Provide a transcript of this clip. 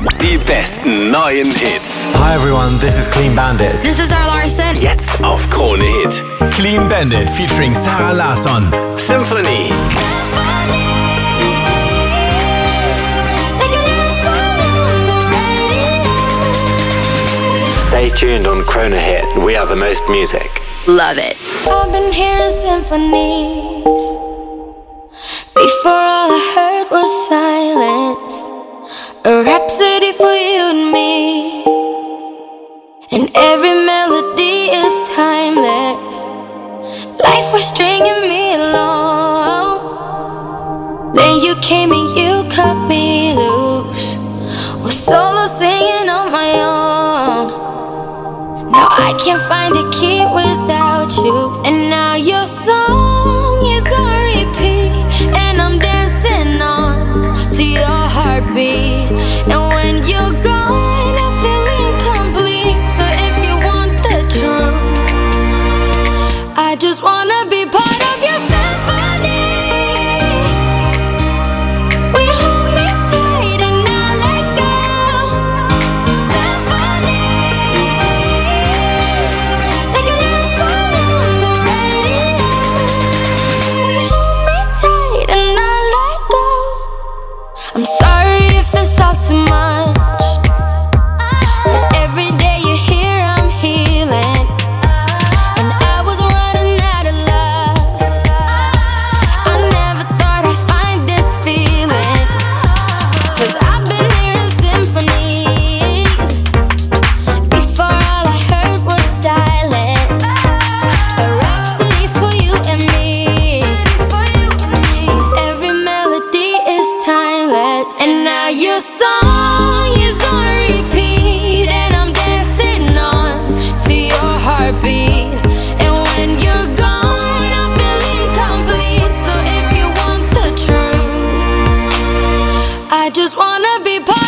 Die besten neuen Hits. Hi everyone, this is Clean Bandit. This is Zara Larsson. Jetzt auf Krone Hit. Clean Bandit featuring Zara Larsson. Symphony. Stay tuned on Krone Hit. We have the most music. Love it. I've been hearing symphonies. Before all I heard was silence. A rhapsody for you and me. And every melody is timeless. Life was stringing me along. Then you came and you cut me loose. Was solo singing on my own. Now I can't find a key without you. And now your song your song is on repeat. And I'm dancing on to your heartbeat. And when you're gone, I feel incomplete. So if you want the truth, I just wanna be part